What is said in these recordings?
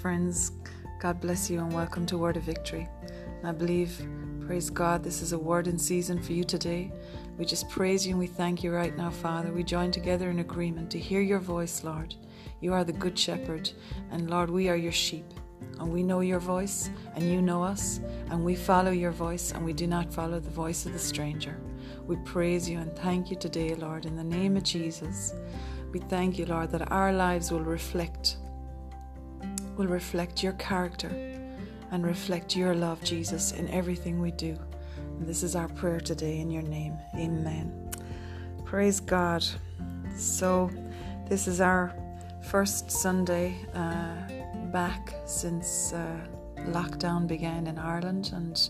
Friends. God bless you and welcome to Word of Victory. I believe, praise God, this is a word in season for you today. We just praise you and we thank you right now, Father. We join together in agreement to hear your voice, Lord. You are the Good Shepherd, and Lord, we are your sheep. And we know your voice, and you know us, and we follow your voice, and we do not follow the voice of the stranger. We praise you and thank you today, Lord, in the name of Jesus. We thank you, Lord, that our lives will reflect will reflect your character and reflect your love, Jesus, in everything we do. And this is our prayer today in your name. Amen. Praise God. So, this is our first Sunday uh, back since uh, lockdown began in Ireland. And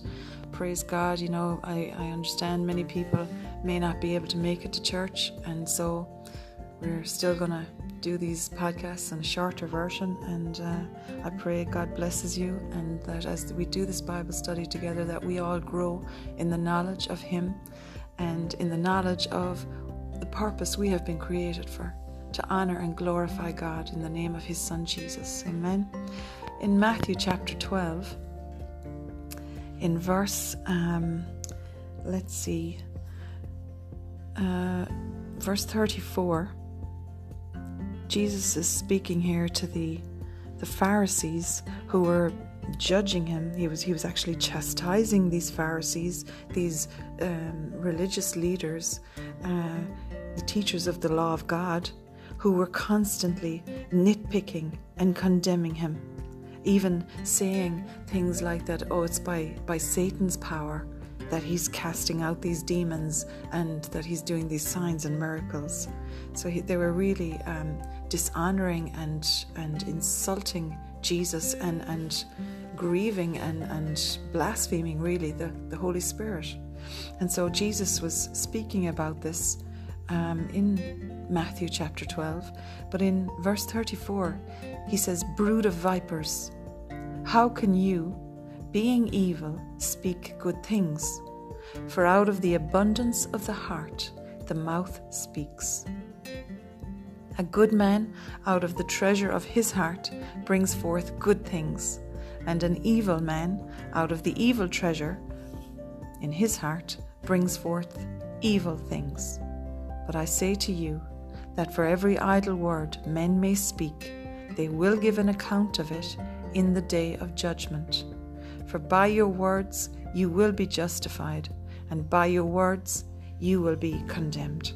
praise God, you know, I, I understand many people may not be able to make it to church. And so, we're still going to do these podcasts in a shorter version. And uh, I pray God blesses you, and that as we do this Bible study together, that we all grow in the knowledge of Him and in the knowledge of the purpose we have been created for to honor and glorify God in the name of His Son Jesus. Amen. In Matthew chapter 12, in verse, um, let's see, uh, verse 34 Jesus is speaking here to the the Pharisees who were judging him. He was he was actually chastising these Pharisees, these um, religious leaders, uh, the teachers of the law of God, who were constantly nitpicking and condemning him, even saying things like that. Oh, it's by by Satan's power that he's casting out these demons and that he's doing these signs and miracles. So he, they were really um, dishonoring and and insulting Jesus and and grieving and and blaspheming really the the Holy Spirit. And so Jesus was speaking about this um, in Matthew chapter 12, but in verse 34, he says, Brood of vipers, how can you, being evil, speak good things? For out of the abundance of the heart, the mouth speaks. A good man out of the treasure of his heart brings forth good things, and an evil man out of the evil treasure in his heart brings forth evil things. But I say to you that for every idle word men may speak, they will give an account of it in the day of judgment. For by your words you will be justified, and by your words you will be condemned.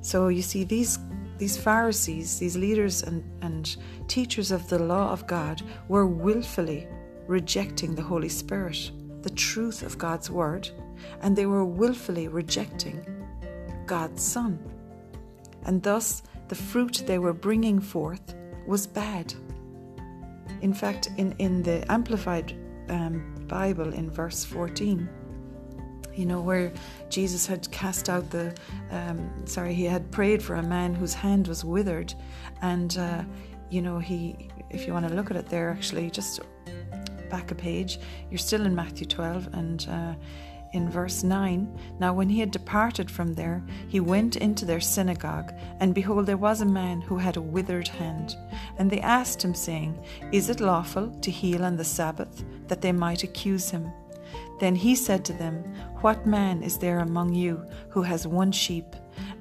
So you see, these these Pharisees, these leaders and, and teachers of the law of God, were willfully rejecting the Holy Spirit, the truth of God's word, and they were willfully rejecting God's Son. And thus, the fruit they were bringing forth was bad. In fact, in, in the Amplified um, Bible, in verse 14, you know, where Jesus had cast out the, um, sorry, he had prayed for a man whose hand was withered. And, uh, you know, he, if you want to look at it there, actually, just back a page, you're still in Matthew 12 and uh, in verse 9. Now, when he had departed from there, he went into their synagogue, and behold, there was a man who had a withered hand. And they asked him, saying, Is it lawful to heal on the Sabbath? That they might accuse him. Then he said to them, What man is there among you who has one sheep,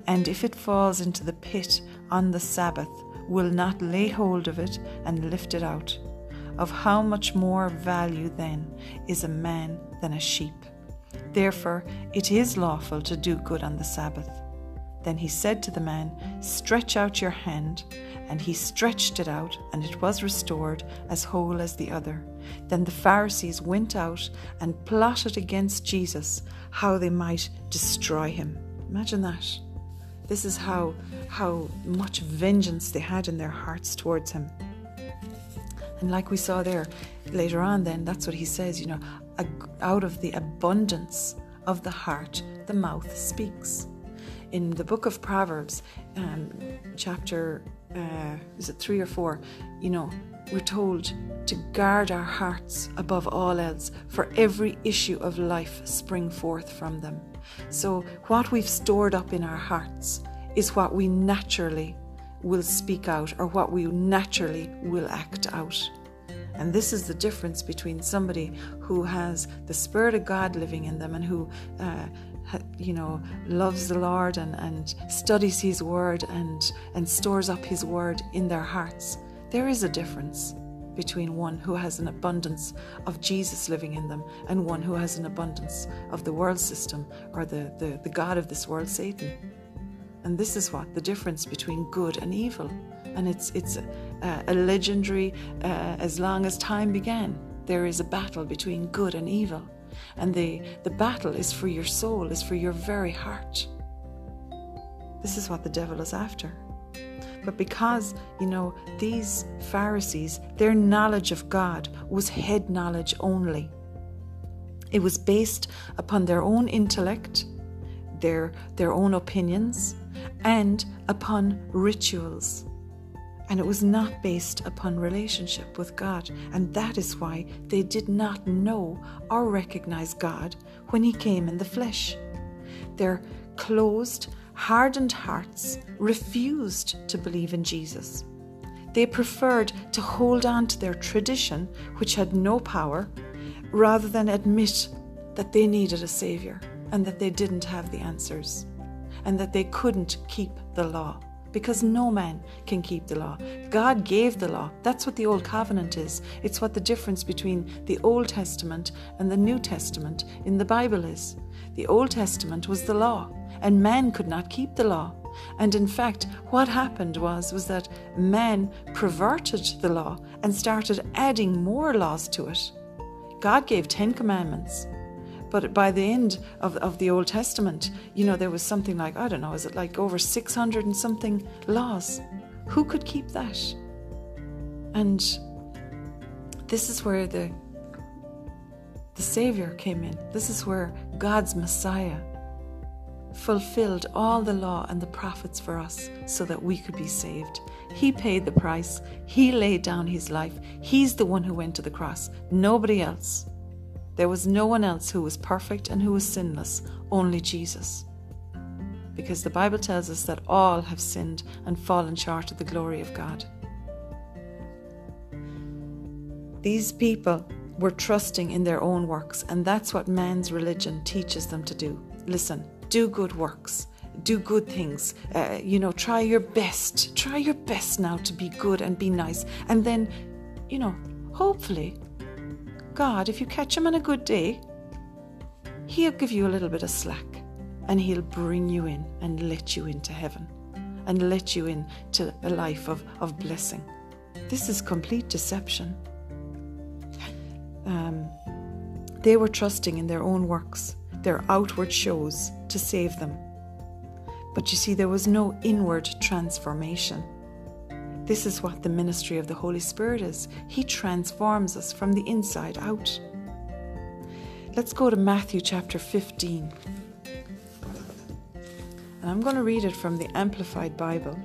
and if it falls into the pit on the Sabbath, will not lay hold of it and lift it out? Of how much more value then is a man than a sheep? Therefore, it is lawful to do good on the Sabbath. Then he said to the man, Stretch out your hand. And he stretched it out, and it was restored as whole as the other. Then the Pharisees went out and plotted against Jesus how they might destroy him. Imagine that. This is how, how much vengeance they had in their hearts towards him. And like we saw there later on, then that's what he says, you know, out of the abundance of the heart, the mouth speaks. In the book of Proverbs, um, chapter, uh, is it three or four? You know, we're told to guard our hearts above all else, for every issue of life spring forth from them. So, what we've stored up in our hearts is what we naturally will speak out or what we naturally will act out. And this is the difference between somebody who has the Spirit of God living in them and who, uh, you know, loves the Lord and, and studies His Word and, and stores up His Word in their hearts. There is a difference between one who has an abundance of Jesus living in them and one who has an abundance of the world system or the, the, the God of this world, Satan. And this is what the difference between good and evil. And it's, it's a, a legendary, uh, as long as time began, there is a battle between good and evil. And the, the battle is for your soul, is for your very heart. This is what the devil is after. But because, you know, these Pharisees, their knowledge of God was head knowledge only. It was based upon their own intellect, their, their own opinions, and upon rituals. And it was not based upon relationship with God. And that is why they did not know or recognize God when He came in the flesh. Their closed, hardened hearts refused to believe in Jesus. They preferred to hold on to their tradition, which had no power, rather than admit that they needed a Saviour and that they didn't have the answers and that they couldn't keep the law because no man can keep the law. God gave the law. That's what the Old Covenant is. It's what the difference between the Old Testament and the New Testament in the Bible is. The Old Testament was the law, and man could not keep the law. And in fact, what happened was, was that man perverted the law and started adding more laws to it. God gave Ten Commandments. But by the end of, of the Old Testament, you know, there was something like, I don't know, is it like over 600 and something laws? Who could keep that? And this is where the the Savior came in. This is where God's Messiah fulfilled all the law and the prophets for us so that we could be saved. He paid the price, He laid down His life. He's the one who went to the cross, nobody else. There was no one else who was perfect and who was sinless, only Jesus. Because the Bible tells us that all have sinned and fallen short of the glory of God. These people were trusting in their own works, and that's what man's religion teaches them to do. Listen, do good works, do good things, uh, you know, try your best, try your best now to be good and be nice, and then, you know, hopefully God, if you catch him on a good day, he'll give you a little bit of slack and he'll bring you in and let you into heaven and let you in to a life of, of blessing. This is complete deception. Um, they were trusting in their own works, their outward shows to save them. But you see, there was no inward transformation. This is what the ministry of the Holy Spirit is. He transforms us from the inside out. Let's go to Matthew chapter 15. And I'm going to read it from the Amplified Bible.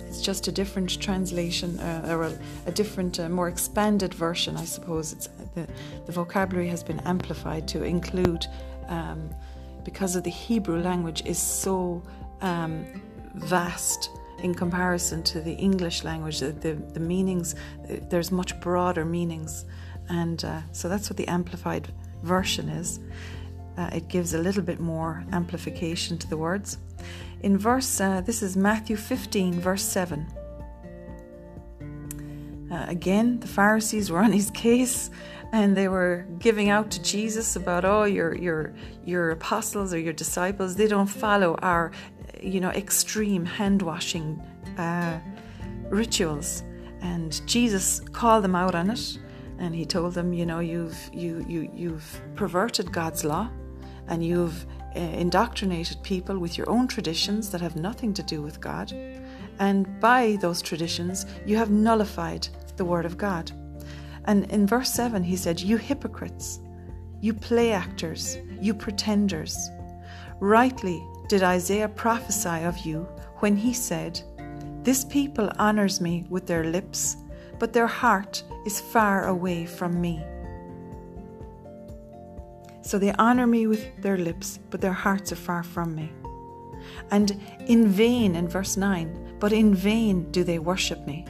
It's just a different translation, uh, or a, a different, uh, more expanded version, I suppose. It's, the, the vocabulary has been amplified to include, um, because of the Hebrew language is so um, vast in comparison to the English language. The, the, the meanings, there's much broader meanings. And uh, so that's what the amplified version is. Uh, it gives a little bit more amplification to the words. In verse, uh, this is Matthew 15, verse 7. Uh, again, the Pharisees were on his case and they were giving out to Jesus about, oh, your, your, your apostles or your disciples, they don't follow our you know, extreme hand washing uh, rituals. And Jesus called them out on it, and he told them, you know, you've you you you've perverted God's law, and you've uh, indoctrinated people with your own traditions that have nothing to do with God, and by those traditions you have nullified the word of God. And in verse seven, he said, "You hypocrites, you play actors, you pretenders." Rightly did Isaiah prophesy of you when he said, This people honors me with their lips, but their heart is far away from me. So they honor me with their lips, but their hearts are far from me. And in vain, in verse 9, but in vain do they worship me.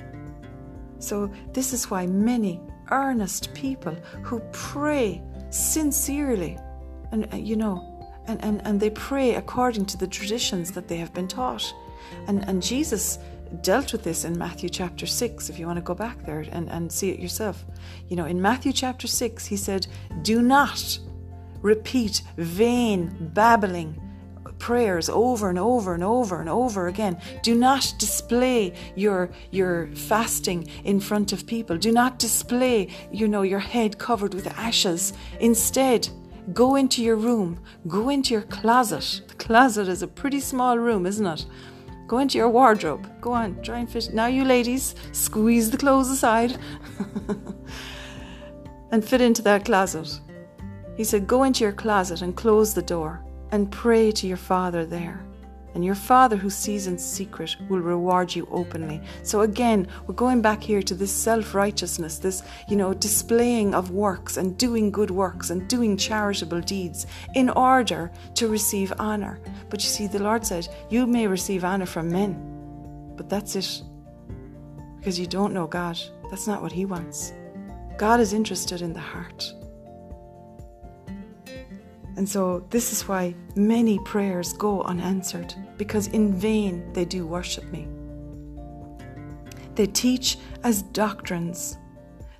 So, this is why many earnest people who pray sincerely, and uh, you know, and, and, and they pray according to the traditions that they have been taught. And, and Jesus dealt with this in Matthew chapter 6, if you want to go back there and, and see it yourself. You know, in Matthew chapter 6, he said, Do not repeat vain, babbling prayers over and over and over and over again. Do not display your your fasting in front of people. Do not display, you know, your head covered with ashes. Instead, go into your room, go into your closet. The closet is a pretty small room, isn't it? Go into your wardrobe. Go on, try and fit. Now, you ladies, squeeze the clothes aside and fit into that closet. He said, Go into your closet and close the door and pray to your Father there and your Father who sees in secret will reward you openly. So again, we're going back here to this self righteousness, this, you know, displaying of works and doing good works and doing charitable deeds in order to receive honor. But you see, the Lord said, You may receive honor from men, but that's it. Because you don't know God. That's not what He wants. God is interested in the heart. And so, this is why many prayers go unanswered, because in vain they do worship me. They teach as doctrines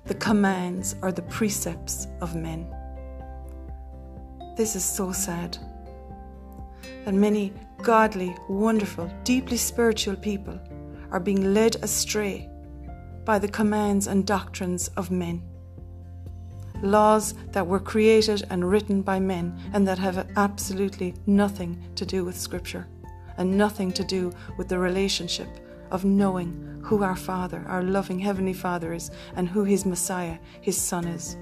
the commands or the precepts of men. This is so sad. And many godly, wonderful, deeply spiritual people are being led astray by the commands and doctrines of men laws that were created and written by men and that have absolutely nothing to do with Scripture and nothing to do with the relationship of knowing who our Father, our loving Heavenly Father is, and who His Messiah, His Son, is.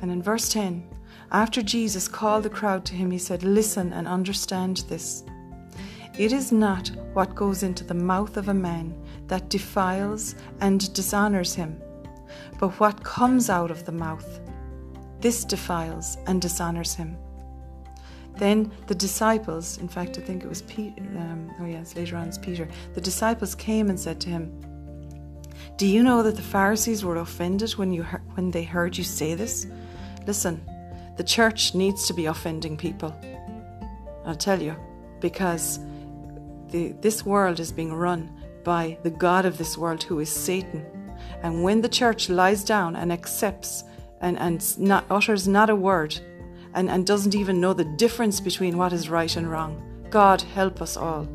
And in verse 10, after Jesus called the crowd to Him, He said, Listen and understand this. It is not what goes into the mouth of a man that defiles and dishonors him but what comes out of the mouth. This defiles and dishonors him. Then the disciples, in fact, I think it was Peter, um, oh yes, later on it's Peter, the disciples came and said to him, Do you know that the Pharisees were offended when, you he- when they heard you say this? Listen, the church needs to be offending people. I'll tell you, because the, this world is being run by the God of this world, who is Satan. And when the church lies down and accepts and, and not, utters not a word and, and doesn't even know the difference between what is right and wrong, God help us all.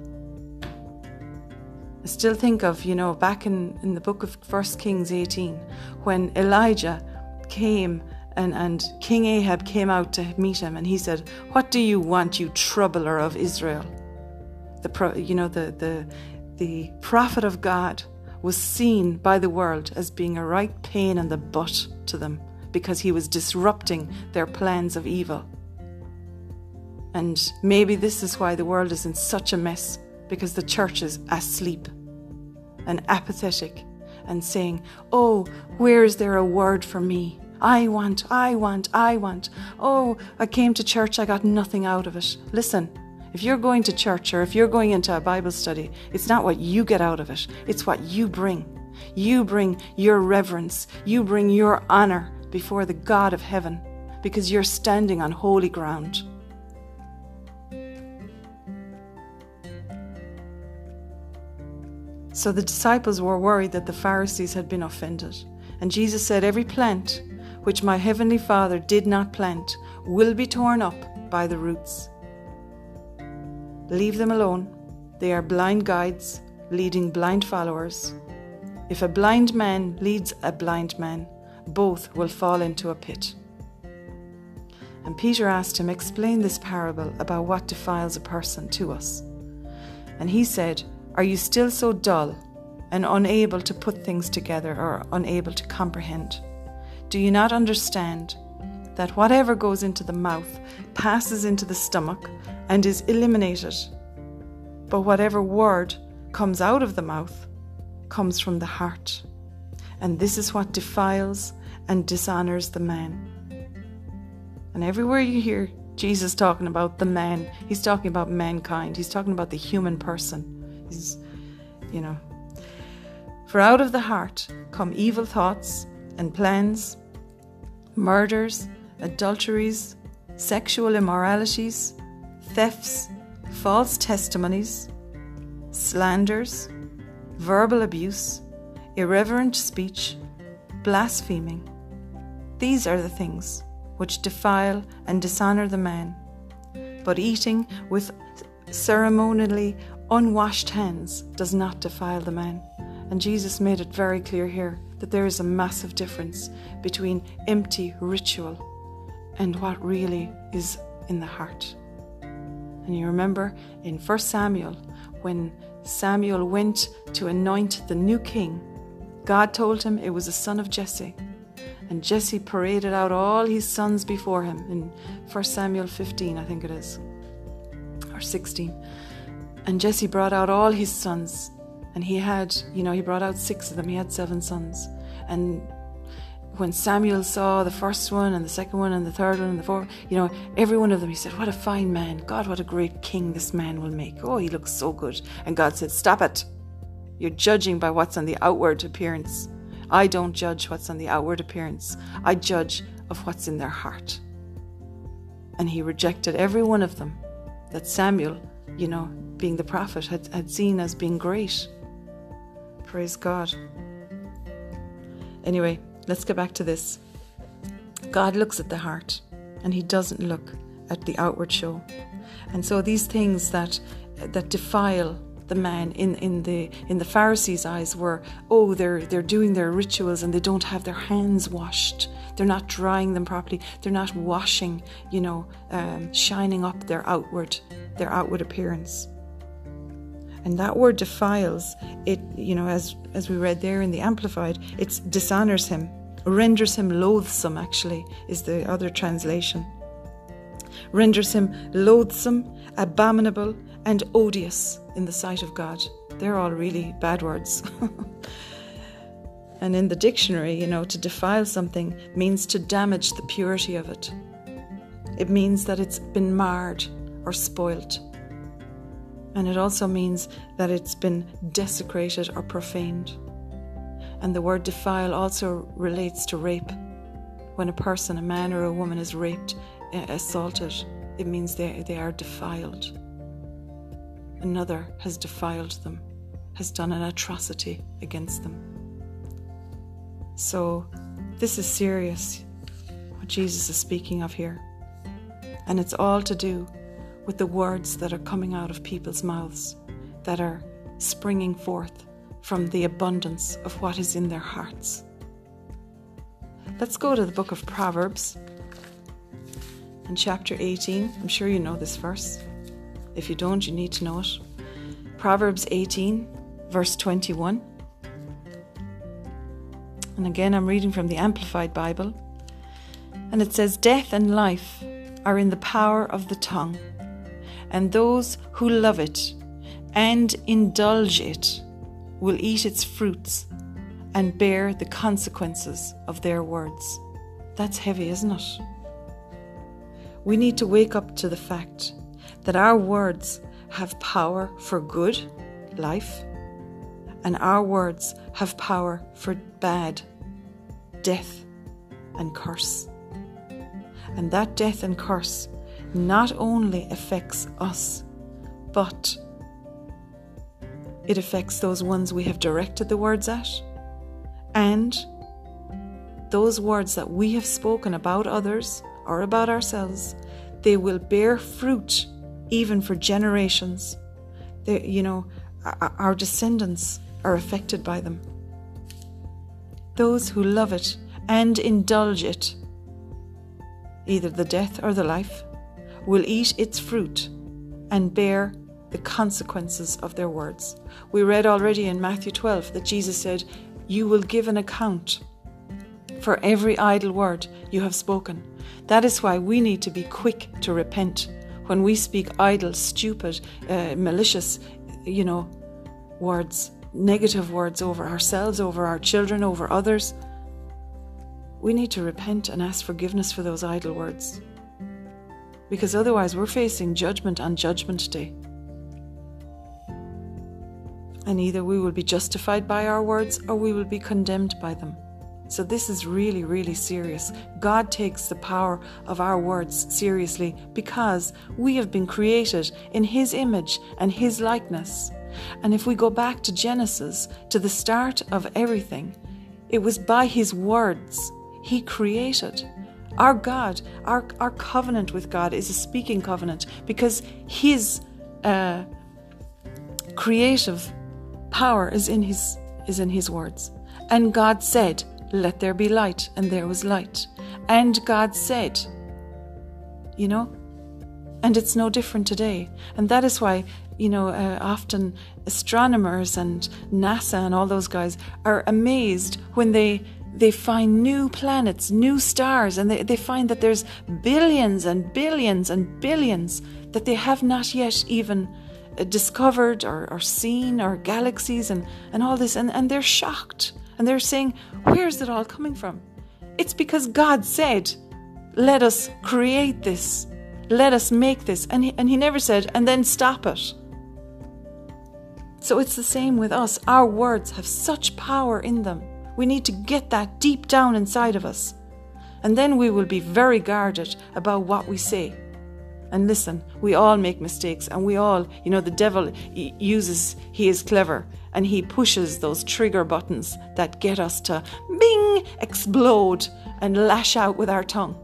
I still think of, you know, back in, in the book of First Kings 18, when Elijah came and, and King Ahab came out to meet him and he said, What do you want, you troubler of Israel? The pro, you know, the, the, the prophet of God was seen by the world as being a right pain in the butt to them because he was disrupting their plans of evil. And maybe this is why the world is in such a mess because the church is asleep and apathetic and saying, Oh, where is there a word for me? I want, I want, I want. Oh, I came to church, I got nothing out of it. Listen, if you're going to church or if you're going into a Bible study, it's not what you get out of it, it's what you bring. You bring your reverence, you bring your honor before the God of heaven because you're standing on holy ground. So the disciples were worried that the Pharisees had been offended. And Jesus said, Every plant which my heavenly Father did not plant will be torn up by the roots. Leave them alone. They are blind guides leading blind followers. If a blind man leads a blind man, both will fall into a pit. And Peter asked him, Explain this parable about what defiles a person to us. And he said, Are you still so dull and unable to put things together or unable to comprehend? Do you not understand that whatever goes into the mouth passes into the stomach and is eliminated. But whatever word comes out of the mouth comes from the heart. And this is what defiles and dishonors the man. And everywhere you hear Jesus talking about the man. He's talking about mankind. He's talking about the human person. He's, you know. For out of the heart come evil thoughts and plans, murders, adulteries, sexual immoralities, thefts, false testimonies, slanders, verbal abuse, irreverent speech, blaspheming. These are the things which defile and dishonour the man. But eating with ceremonially unwashed hands does not defile the man. And Jesus made it very clear here that there is a massive difference between empty ritual and what really is in the heart. And you remember in 1 Samuel, when Samuel went to anoint the new king, God told him it was a son of Jesse. And Jesse paraded out all his sons before him in 1 Samuel 15, I think it is, or 16. And Jesse brought out all his sons. And he had, you know, he brought out six of them. He had seven sons. And when Samuel saw the first one and the second one and the third one and the fourth, you know, every one of them, he said, What a fine man. God, what a great king this man will make. Oh, he looks so good. And God said, Stop it. You're judging by what's on the outward appearance. I don't judge what's on the outward appearance, I judge of what's in their heart. And he rejected every one of them that Samuel, you know, being the prophet, had, had seen as being great. Praise God. Anyway, let's get back to this. God looks at the heart and he doesn't look at the outward show. And so these things that that defile the man in, in the in the Pharisees' eyes were, oh, they're they're doing their rituals and they don't have their hands washed. They're not drying them properly. They're not washing, you know, um, shining up their outward their outward appearance. And that word defiles it, you know, as as we read there in the Amplified, it dishonors him, renders him loathsome. Actually, is the other translation. Renders him loathsome, abominable, and odious in the sight of God. They're all really bad words. and in the dictionary, you know, to defile something means to damage the purity of it. It means that it's been marred or spoilt. And it also means that it's been desecrated or profaned. And the word defile also relates to rape. When a person, a man or a woman, is raped, uh, assaulted, it means they, they are defiled another has defiled them, has done an atrocity against them. So, this is serious, what Jesus is speaking of here. And it's all to do with the words that are coming out of people's mouths, that are springing forth from the abundance of what is in their hearts. Let's go to the book of Proverbs and chapter 18. I'm sure you know this verse. If you don't, you need to know it. Proverbs 18, verse 21. And again, I'm reading from the Amplified Bible. And it says, Death and life are in the power of the tongue, and those who love it and indulge it will eat its fruits and bear the consequences of their words. That's heavy, isn't it? We need to wake up to the fact that our words have power for good, life, and our words have power for bad, death, and curse. And that death and curse not only affects us, but it affects those ones we have directed the words at, and those words that we have spoken about others or about ourselves, they will bear fruit even for generations. They, you know, our descendants are affected by them. Those who love it and indulge it, either the death or the life, will eat its fruit and bear the consequences of their words. We read already in Matthew 12 that Jesus said, You will give an account for every idle word you have spoken. That is why we need to be quick to repent when we speak idle, stupid, uh, malicious, you know, words, negative words over ourselves, over our children, over others, we need to repent and ask forgiveness for those idle words. Because otherwise we're facing judgment on Judgment Day. And either we will be justified by our words or we will be condemned by them. So, this is really, really serious. God takes the power of our words seriously because we have been created in His image and His likeness. And if we go back to Genesis, to the start of everything, it was by His words He created. Our God, our, our covenant with God is a speaking covenant because His uh, creative power is in His is in His words. And God said, "Let there be light," and there was light. And God said, you know, and it's no different today. And that is why, you know, uh, often astronomers and NASA and all those guys are amazed when they they find new planets, new stars, and they, they find that there's billions and billions and billions that they have not yet even uh, discovered or, or seen, or galaxies and, and all this. And, and they're shocked. And they're saying, Where's it all coming from? It's because God said, Let us create this. Let us make this. And he, and he never said, And then stop it. So it's the same with us. Our words have such power in them we need to get that deep down inside of us. And then we will be very guarded about what we say. And listen, we all make mistakes, and we all, you know, the devil uses, he is clever, and he pushes those trigger buttons that get us to bing, explode, and lash out with our tongue.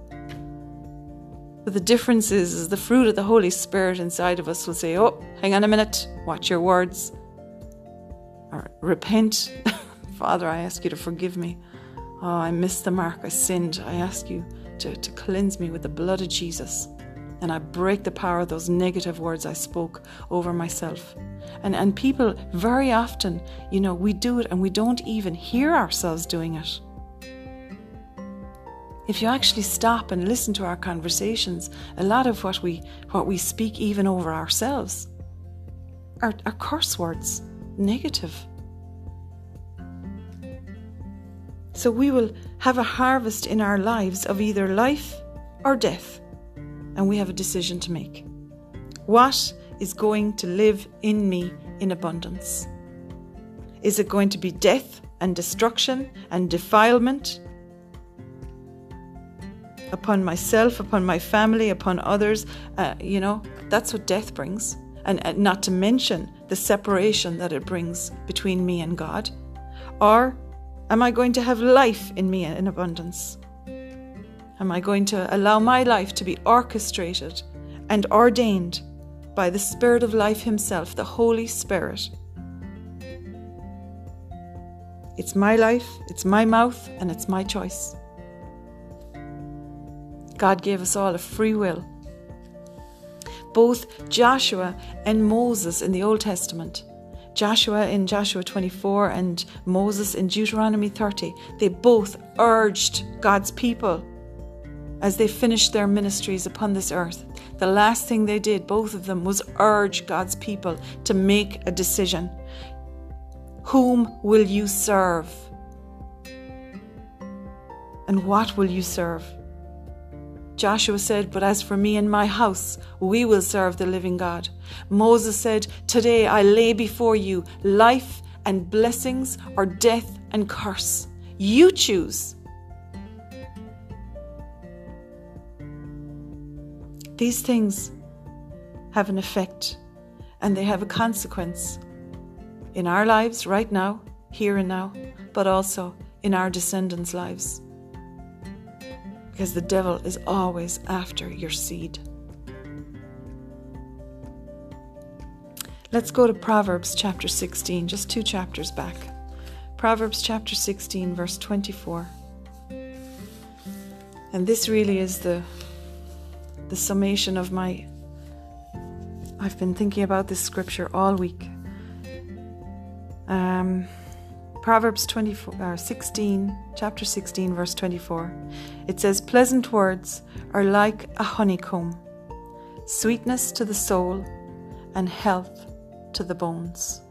But the difference is, is the fruit of the Holy Spirit inside of us will say, Oh, hang on a minute, watch your words, or repent. Father, I ask you to forgive me. Oh, I missed the mark. I sinned. I ask you to, to cleanse me with the blood of Jesus. And I break the power of those negative words I spoke over myself. And, and people, very often, you know, we do it and we don't even hear ourselves doing it. If you actually stop and listen to our conversations, a lot of what we, what we speak, even over ourselves, are, are curse words, negative. So we will have a harvest in our lives of either life or death, and we have a decision to make. What is going to live in me in abundance? Is it going to be death and destruction and defilement upon myself, upon my family, upon others? Uh, you know, that's what death brings. And, and not to mention the separation that it brings between me and God. Or Am I going to have life in me in abundance? Am I going to allow my life to be orchestrated and ordained by the Spirit of life Himself, the Holy Spirit? It's my life, it's my mouth, and it's my choice. God gave us all a free will. Both Joshua and Moses in the Old Testament Joshua in Joshua 24 and Moses in Deuteronomy 30, they both urged God's people as they finished their ministries upon this earth. The last thing they did, both of them, was urge God's people to make a decision. Whom will you serve? And what will you serve? Joshua said, But as for me and my house, we will serve the living God. Moses said, Today I lay before you life and blessings or death and curse. You choose. These things have an effect and they have a consequence in our lives right now, here and now, but also in our descendants' lives because the devil is always after your seed. Let's go to Proverbs chapter 16, just two chapters back. Proverbs chapter 16, verse 24. And this really is the, the summation of my. I've been thinking about this scripture all week. Um, Proverbs 24, uh, 16, chapter 16, verse 24. It says, Pleasant words are like a honeycomb, sweetness to the soul, and health to the bones.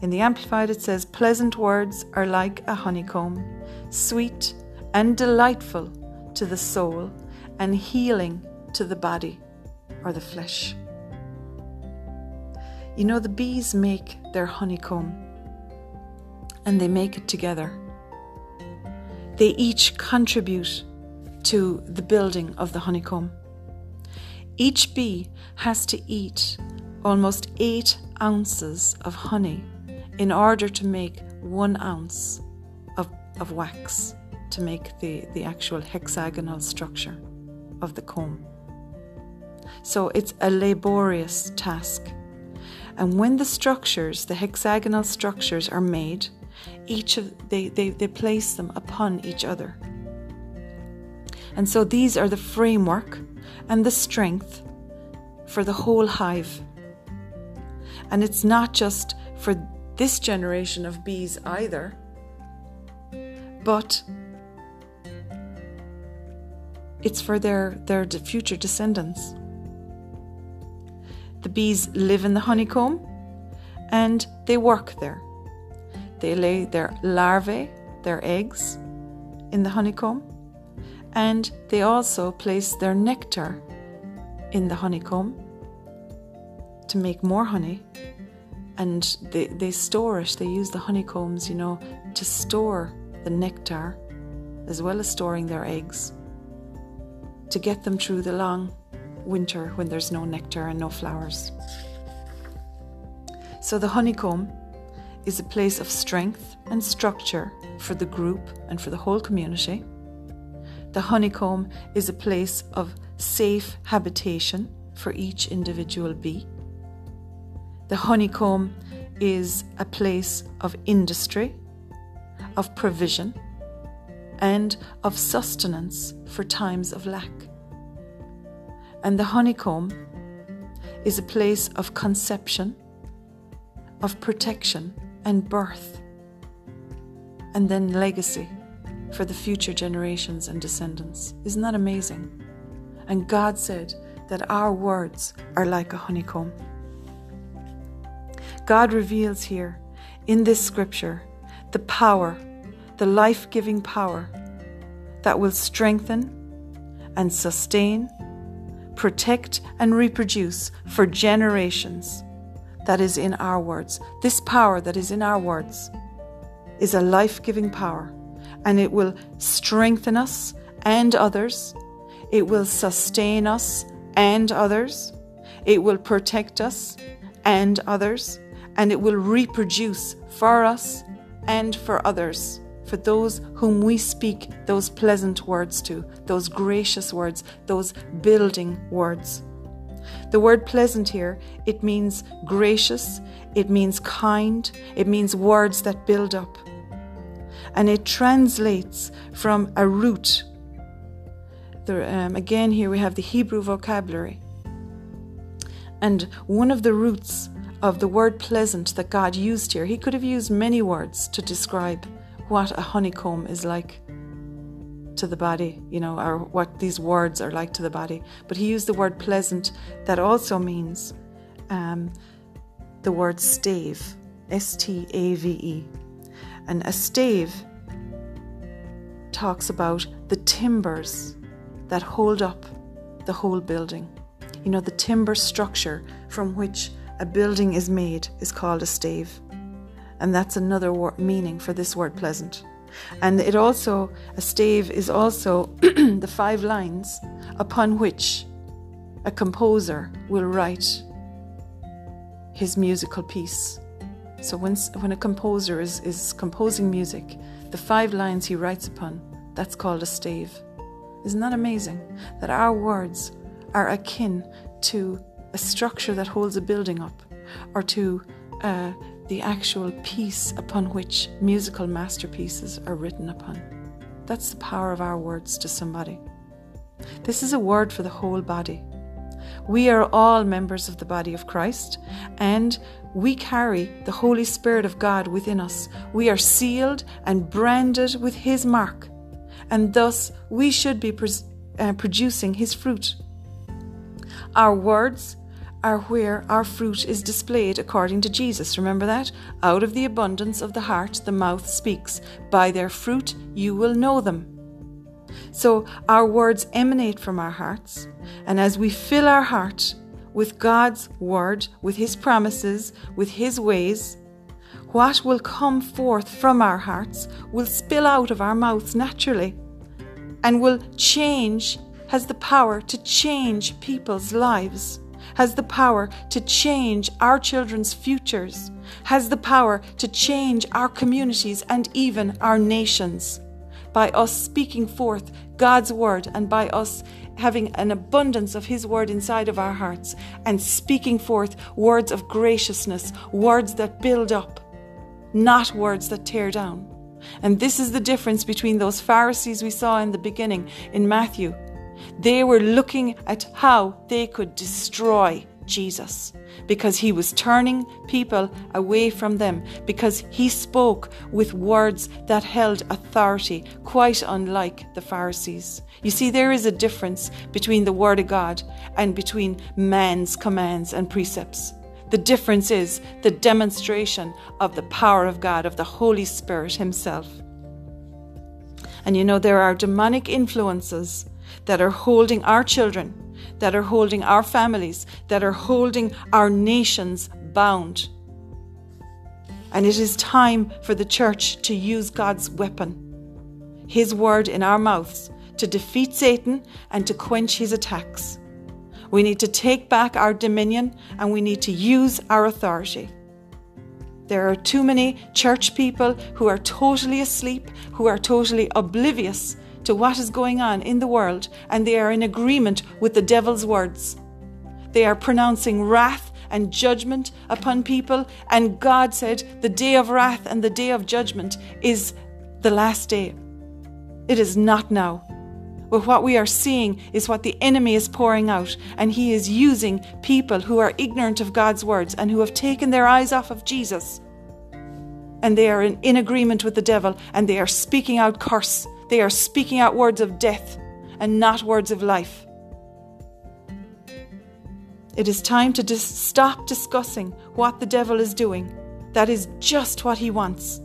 In the Amplified, it says, Pleasant words are like a honeycomb, sweet and delightful to the soul, and healing to the body or the flesh. You know, the bees make their honeycomb and they make it together. They each contribute to the building of the honeycomb. Each bee has to eat almost eight ounces of honey in order to make one ounce of, of wax to make the, the actual hexagonal structure of the comb. So it's a laborious task. And when the structures, the hexagonal structures, are made, each of they, they, they place them upon each other. And so these are the framework and the strength for the whole hive. And it's not just for this generation of bees either, but it's for their, their future descendants. The bees live in the honeycomb and they work there. They lay their larvae, their eggs, in the honeycomb, and they also place their nectar in the honeycomb to make more honey. And they, they store it, they use the honeycombs, you know, to store the nectar as well as storing their eggs to get them through the long winter when there's no nectar and no flowers. So the honeycomb is a place of strength and structure for the group and for the whole community. The honeycomb is a place of safe habitation for each individual bee. The honeycomb is a place of industry, of provision, and of sustenance for times of lack. And the honeycomb is a place of conception, of protection and birth, and then legacy for the future generations and descendants. Isn't that amazing? And God said that our words are like a honeycomb. God reveals here in this scripture the power the life giving power that will strengthen and sustain, protect and reproduce for generations. That is in our words. This power that is in our words is a life giving power and it will strengthen us and others. It will sustain us and others. It will protect us and others. And it will reproduce for us and for others for those whom we speak those pleasant words to, those gracious words, those building words. The word pleasant here, it means gracious, it means kind, it means words that build up. And it translates from a root. Um, again, here we have the Hebrew vocabulary. And one of the roots of the word pleasant that God used here, he could have used many words to describe what a honeycomb is like to the body, you know, or what these words are like to the body. But he used the word pleasant that also means um, the word stave, S T A V E. And a stave talks about the timbers that hold up the whole building. You know, the timber structure from which a building is made is called a stave and that's another word, meaning for this word pleasant. And it also, a stave is also the five lines upon which a composer will write his musical piece. So when, when a composer is, is composing music, the five lines he writes upon, that's called a stave. Isn't that amazing? That our words are akin to a structure that holds a building up or to uh, the actual piece upon which musical masterpieces are written upon. That's the power of our words to somebody. This is a word for the whole body. We are all members of the body of Christ, and we carry the Holy Spirit of God within us. We are sealed and branded with His mark, and thus we should be uh, producing His fruit. Our words are where our fruit is displayed according to Jesus. Remember that? Out of the abundance of the heart, the mouth speaks. By their fruit, you will know them. So our words emanate from our hearts. And as we fill our heart with God's word, with His promises, with His ways, what will come forth from our hearts will spill out of our mouths naturally and will change, has the power to change people's lives, has the power to change our children's futures, has the power to change our communities and even our nations. By us speaking forth God's word and by us having an abundance of His word inside of our hearts and speaking forth words of graciousness, words that build up, not words that tear down. And this is the difference between those Pharisees we saw in the beginning in Matthew. They were looking at how they could destroy Jesus because he was turning people away from them, because he spoke with words that held authority, quite unlike the Pharisees. You see, there is a difference between the Word of God and between man's commands and precepts. The difference is the demonstration of the power of God, of the Holy Spirit Himself. And you know, there are demonic influences that are holding our children, that are holding our families, that are holding our nations bound. And it is time for the church to use God's weapon, His word in our mouths, to defeat Satan and to quench his attacks. We need to take back our dominion and we need to use our authority. There are too many church people who are totally asleep, who are totally oblivious to what is going on in the world, and they are in agreement with the devil's words. They are pronouncing wrath and judgment upon people, and God said the day of wrath and the day of judgment is the last day. It is not now. But what we are seeing is what the enemy is pouring out, and he is using people who are ignorant of God's words and who have taken their eyes off of Jesus. And they are in, in agreement with the devil, and they are speaking out curse. They are speaking out words of death and not words of life. It is time to dis- stop discussing what the devil is doing. That is just what he wants.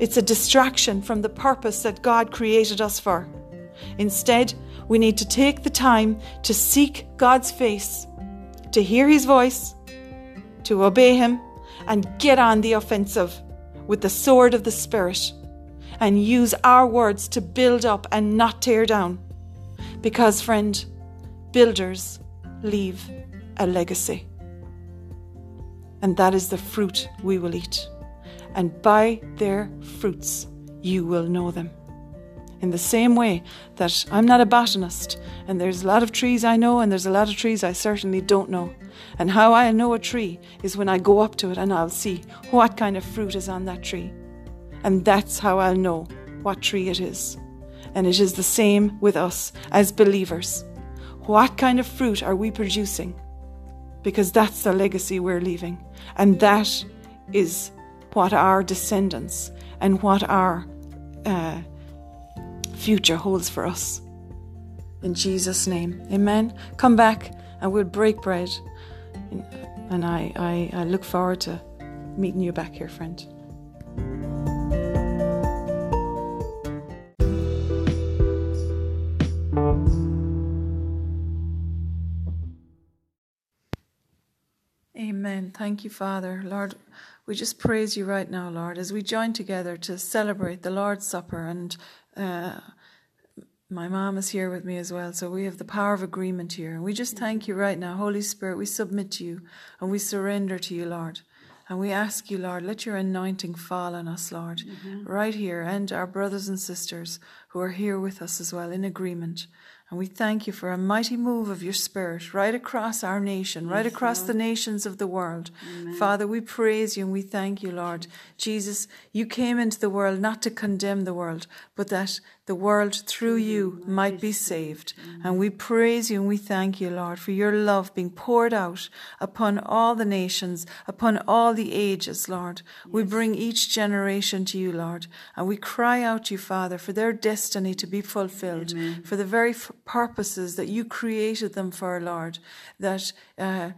It's a distraction from the purpose that God created us for. Instead, we need to take the time to seek God's face, to hear His voice, to obey Him, and get on the offensive with the sword of the Spirit and use our words to build up and not tear down. Because, friend, builders leave a legacy. And that is the fruit we will eat. And by their fruits you will know them in the same way that I'm not a botanist, and there's a lot of trees I know, and there's a lot of trees I certainly don't know. And how I know a tree is when I go up to it and I'll see what kind of fruit is on that tree. And that's how I'll know what tree it is. And it is the same with us as believers. What kind of fruit are we producing? Because that's the legacy we're leaving. And that is what our descendants and what our uh, future holds for us. In Jesus' name, amen. Come back and we'll break bread. And I, I, I look forward to meeting you back here, friend. Thank you, Father. Lord, we just praise you right now, Lord, as we join together to celebrate the Lord's Supper and uh, my mom is here with me as well. So we have the power of agreement here. And we just thank you right now, Holy Spirit. We submit to you and we surrender to you, Lord. And we ask you, Lord, let your anointing fall on us, Lord, mm-hmm. right here, and our brothers and sisters who are here with us as well in agreement. And we thank you for a mighty move of your Spirit right across our nation, yes, right across Lord. the nations of the world. Amen. Father, we praise you and we thank you, Lord. Jesus, you came into the world not to condemn the world, but that the world through you might be saved. And we praise you and we thank you, Lord, for your love being poured out upon all the nations, upon all the ages, Lord. We bring each generation to you, Lord, and we cry out to you, Father, for their destiny to be fulfilled, Amen. for the very purposes that you created them for, Lord, that uh,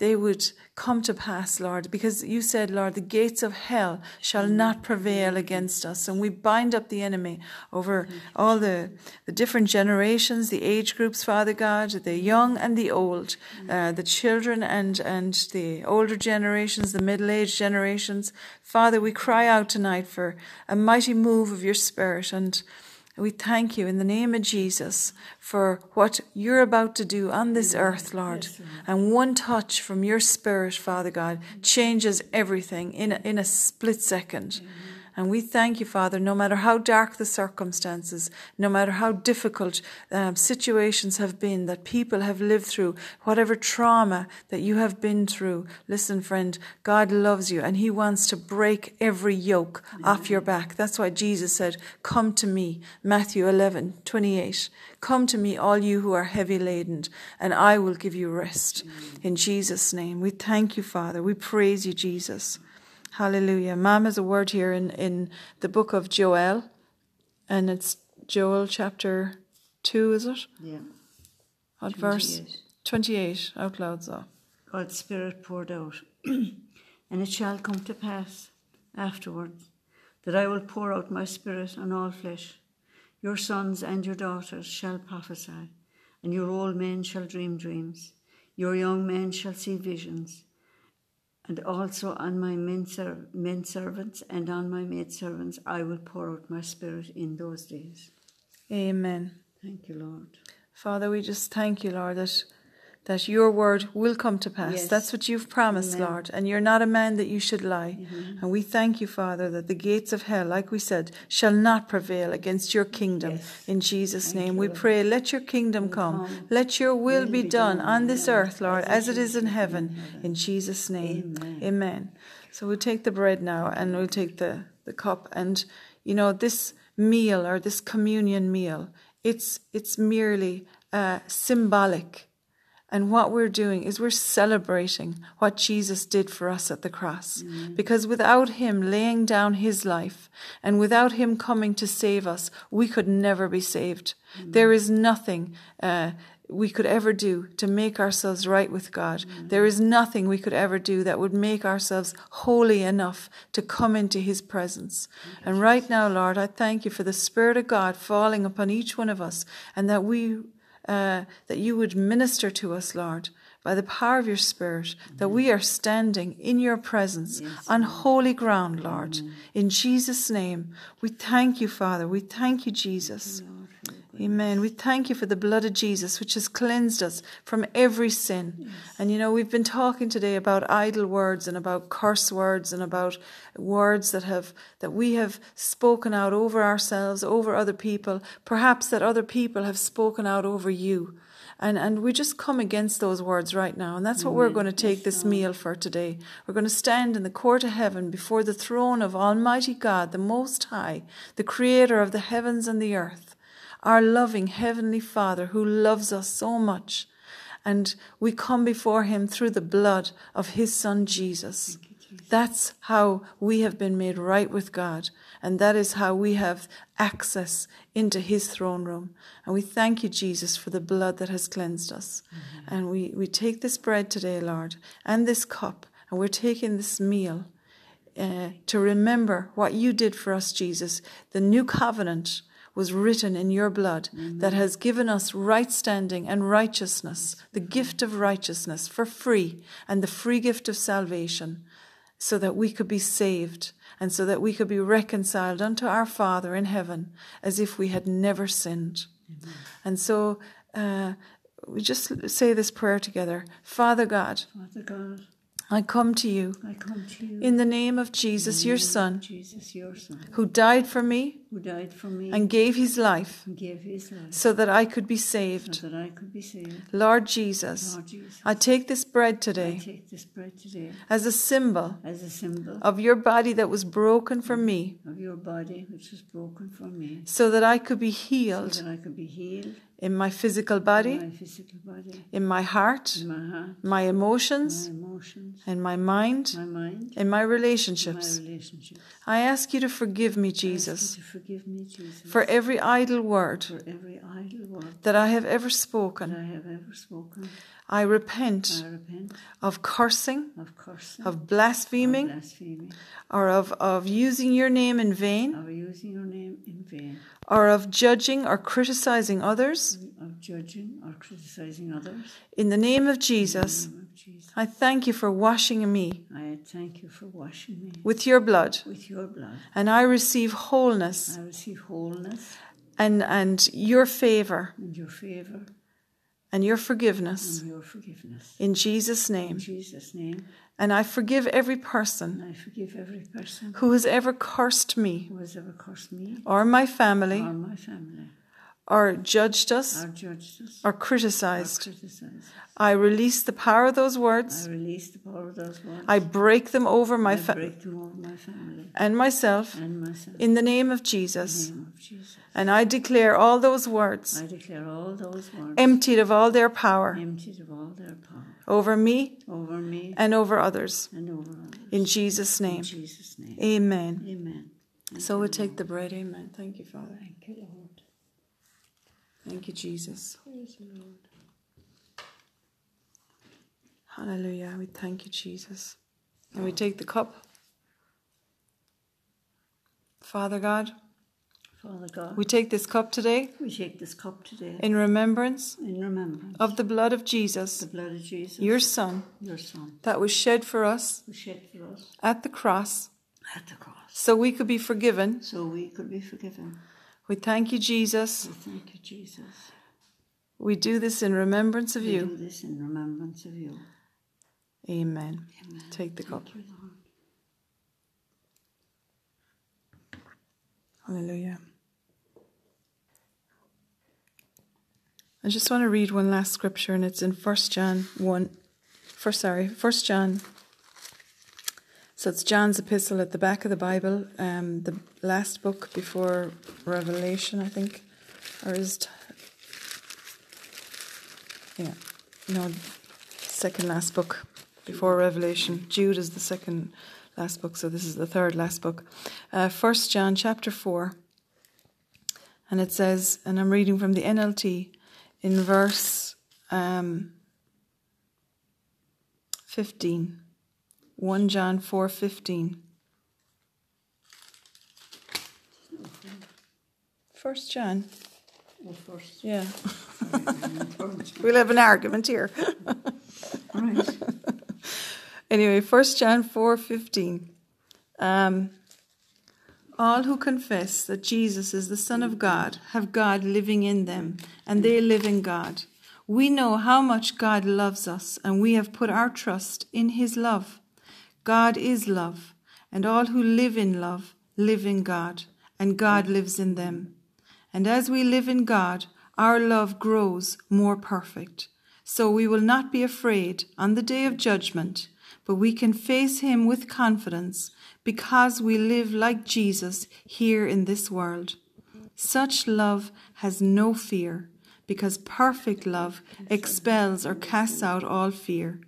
they would come to pass, Lord, because you said, Lord, the gates of hell shall not prevail against us. And we bind up the enemy over all the, the different generations, the age groups, Father God, the young and the old, uh, the children and, and the older generations, the middle aged generations. Father, we cry out tonight for a mighty move of your spirit and we thank you in the name of Jesus for what you're about to do on this earth, Lord. And one touch from your Spirit, Father God, changes everything in a, in a split second. And we thank you, Father, no matter how dark the circumstances, no matter how difficult um, situations have been that people have lived through, whatever trauma that you have been through. Listen, friend, God loves you and He wants to break every yoke Amen. off your back. That's why Jesus said, Come to me, Matthew 11, 28. Come to me, all you who are heavy laden, and I will give you rest. Amen. In Jesus' name, we thank you, Father. We praise you, Jesus. Hallelujah. Mom has a word here in, in the book of Joel, and it's Joel chapter 2, is it? Yeah. 28. verse? 28, out loud, so. God's Spirit poured out. and it shall come to pass afterwards that I will pour out my Spirit on all flesh. Your sons and your daughters shall prophesy, and your old men shall dream dreams. Your young men shall see visions and also on my men, ser- men servants and on my maid servants I will pour out my spirit in those days. Amen. Thank you, Lord. Father, we just thank you, Lord, that that your word will come to pass. Yes. That's what you've promised, Amen. Lord. And you're not a man that you should lie. Mm-hmm. And we thank you, Father, that the gates of hell, like we said, shall not prevail against your kingdom. Yes. In Jesus' thank name, we pray, let your kingdom come. come. Let your will, will be, be, done, done on this earth, Lord, as, as it is in heaven. in heaven. In Jesus' name. Amen. Amen. So we'll take the bread now and we'll take the, the cup. And, you know, this meal or this communion meal, it's, it's merely uh, symbolic and what we're doing is we're celebrating what Jesus did for us at the cross. Mm. Because without Him laying down His life and without Him coming to save us, we could never be saved. Mm. There is nothing uh, we could ever do to make ourselves right with God. Mm. There is nothing we could ever do that would make ourselves holy enough to come into His presence. And right now, Lord, I thank you for the Spirit of God falling upon each one of us and that we uh, that you would minister to us, Lord, by the power of your Spirit, that we are standing in your presence yes, on Lord. holy ground, Lord. In Jesus' name, we thank you, Father. We thank you, Jesus. Amen. We thank you for the blood of Jesus, which has cleansed us from every sin. Yes. And you know, we've been talking today about idle words and about curse words and about words that have, that we have spoken out over ourselves, over other people, perhaps that other people have spoken out over you. And, and we just come against those words right now. And that's what we're going to take this meal for today. We're going to stand in the court of heaven before the throne of Almighty God, the Most High, the Creator of the heavens and the earth our loving Heavenly Father who loves us so much. And we come before Him through the blood of His Son Jesus. That's how we have been made right with God. And that is how we have access into His throne room. And we thank you, Jesus, for the blood that has cleansed us. Mm-hmm. And we, we take this bread today, Lord, and this cup, and we're taking this meal. Uh, to remember what you did for us, Jesus, the new covenant was written in your blood mm-hmm. that has given us right standing and righteousness, the gift of righteousness for free, and the free gift of salvation, so that we could be saved and so that we could be reconciled unto our Father in heaven as if we had never sinned. Mm-hmm. And so uh, we just say this prayer together Father God. Father God I come to you. I come to you. In the name of Jesus, your Son. Jesus, your Son. Who died for me. Who died for me. And gave his life. Gave his life. So that I could be saved. So that I could be saved. Lord Jesus. Lord Jesus. I take this bread today. I take this bread today. As a symbol. As a symbol. Of your body that was broken for me. Of your body which was broken for me. So that I could be healed. So that I could be healed in my physical body, in my, physical body, in my heart, in my, heart, my emotions, my emotions in my mind, my mind, in my relationships. My relationships. I ask you to forgive me, Jesus, forgive me, Jesus, for every idle word, for every idle word that I have ever spoken. I have ever spoken. I repent I repent of cursing, of cursing, of blaspheming, blaspheming, or of, of using your name in vain, of using your name in vain, or of judging or criticizing others. of judging or criticizing others. In the name of Jesus, name of Jesus, I thank you for washing me I thank you for washing me with your blood, with your blood. and I receive wholeness I receive wholeness and, and your favor and your favor and your forgiveness and your forgiveness. in Jesus' In name. Jesus' name, And I forgive every person and I forgive every person who has ever cursed me who has ever cursed me or my family or my family, or judged us or judged us, or or criticized. criticized. I release the power of those I words. release the power of those words. I break them over my fa- break them over my family and myself and myself. in the name of In Jesus. the name of Jesus. And I declare all those words I declare all those words emptied of all their power all their power over me over me and over others. and over others. In Jesus' In name. Jesus' name. Amen. Amen. So we'll take the bread. Amen. Thank you, Father. Thank you, Lord. Thank you, Jesus. Praise the Lord. Hallelujah. We thank you, Jesus. And we take the cup. Father God, Father God, we take this cup today we take this cup today in remembrance in remembrance of the blood of Jesus, the blood of Jesus, your Son, your Son, that was shed for us who shed for us at the cross at the cross, so we could be forgiven. so we could be forgiven. We thank you, Jesus. We thank you, Jesus. We do this in remembrance of We you. do this in remembrance of you. Amen. Amen. Take the cup. You. Hallelujah. I just want to read one last scripture, and it's in First John 1. First, sorry, First John. So it's John's epistle at the back of the Bible, um, the last book before Revelation, I think, or is it? Yeah, no, second last book before Revelation. Jude is the second last book, so this is the third last book. Uh, First John chapter four, and it says, and I'm reading from the NLT in verse um, fifteen. 1 John 4:15. First John. Oh, first. Yeah. We'll have an argument here. Right. anyway, First John 4:15. Um, all who confess that Jesus is the Son of God have God living in them, and they live in God. We know how much God loves us, and we have put our trust in His love. God is love, and all who live in love live in God, and God lives in them. And as we live in God, our love grows more perfect. So we will not be afraid on the day of judgment, but we can face Him with confidence because we live like Jesus here in this world. Such love has no fear, because perfect love expels or casts out all fear.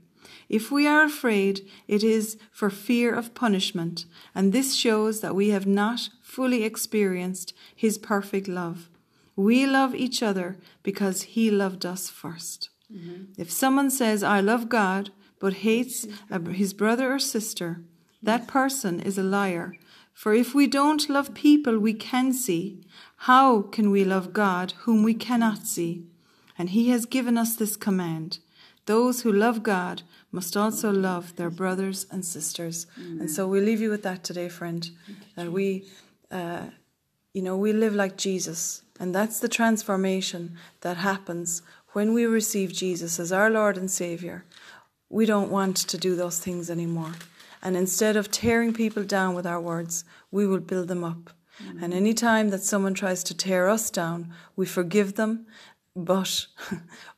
If we are afraid, it is for fear of punishment, and this shows that we have not fully experienced His perfect love. We love each other because He loved us 1st mm-hmm. If someone says, I love God, but hates his brother or sister, that person is a liar. For if we don't love people we can see, how can we love God whom we cannot see? And He has given us this command those who love God must also love their brothers and sisters. And so we leave you with that today, friend. That we, uh, you know, we live like Jesus. And that's the transformation that happens when we receive Jesus as our Lord and Savior. We don't want to do those things anymore. And instead of tearing people down with our words, we will build them up. And any time that someone tries to tear us down, we forgive them but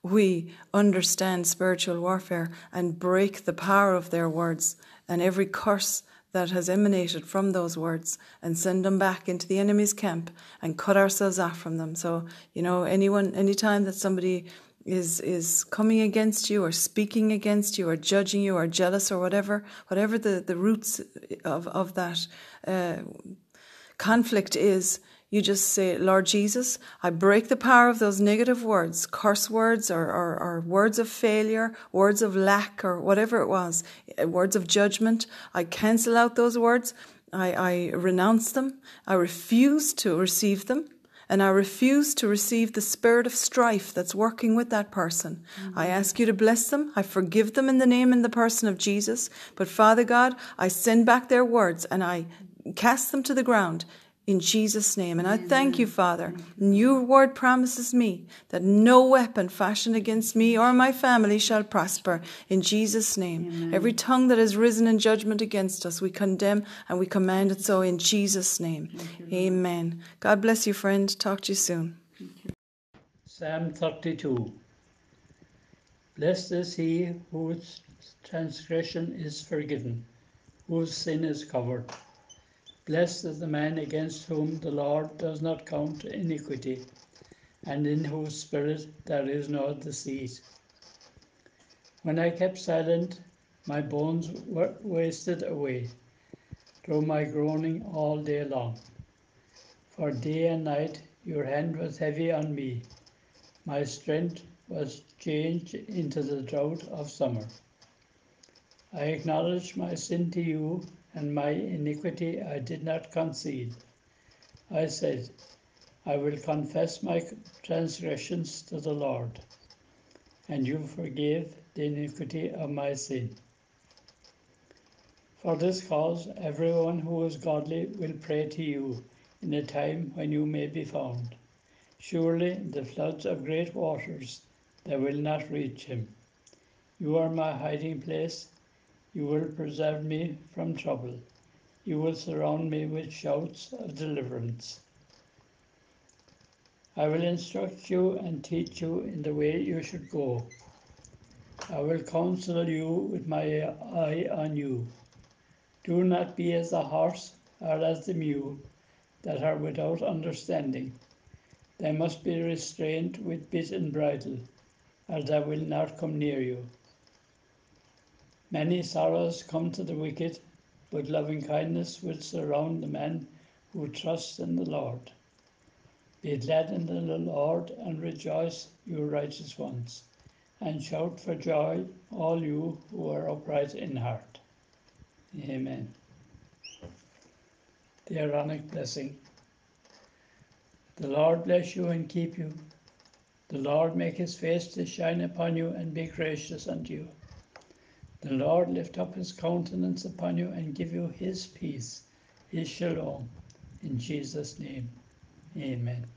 we understand spiritual warfare and break the power of their words and every curse that has emanated from those words and send them back into the enemy's camp and cut ourselves off from them. So, you know, anyone, anytime that somebody is is coming against you or speaking against you or judging you or jealous or whatever, whatever the, the roots of, of that uh, conflict is, you just say, Lord Jesus, I break the power of those negative words, curse words or, or, or, words of failure, words of lack, or whatever it was, eh, words of judgment. I cancel out those words. I, I renounce them. I refuse to receive them. And I refuse to receive the spirit of strife that's working with that person. Mm-hmm. I ask you to bless them. I forgive them in the name and the person of Jesus. But Father God, I send back their words and I cast them to the ground in Jesus' name. And I thank you, Father. And your word promises me that no weapon fashioned against me or my family shall prosper in Jesus' name. Amen. Every tongue that has risen in judgment against us, we condemn and we command it so in Jesus' name. You, Amen. God bless you, friend. Talk to you soon. Psalm 32 Blessed is he whose transgression is forgiven, whose sin is covered. Blessed is the man against whom the Lord does not count iniquity, and in whose spirit there is no deceit. When I kept silent, my bones were wasted away through my groaning all day long. For day and night your hand was heavy on me. My strength was changed into the drought of summer. I acknowledge my sin to you and my iniquity I did not conceal. I said, I will confess my transgressions to the Lord, and you forgive the iniquity of my sin. For this cause, everyone who is godly will pray to you in a time when you may be found. Surely the floods of great waters they will not reach him. You are my hiding place you will preserve me from trouble. You will surround me with shouts of deliverance. I will instruct you and teach you in the way you should go. I will counsel you with my eye on you. Do not be as the horse or as the mule that are without understanding. They must be restrained with bit and bridle, or they will not come near you. Many sorrows come to the wicked, but loving kindness will surround the man who trusts in the Lord. Be glad in the Lord and rejoice, you righteous ones, and shout for joy, all you who are upright in heart. Amen. The Aaronic blessing. The Lord bless you and keep you. The Lord make his face to shine upon you and be gracious unto you. The Lord lift up his countenance upon you and give you his peace, his shalom. In Jesus' name, amen.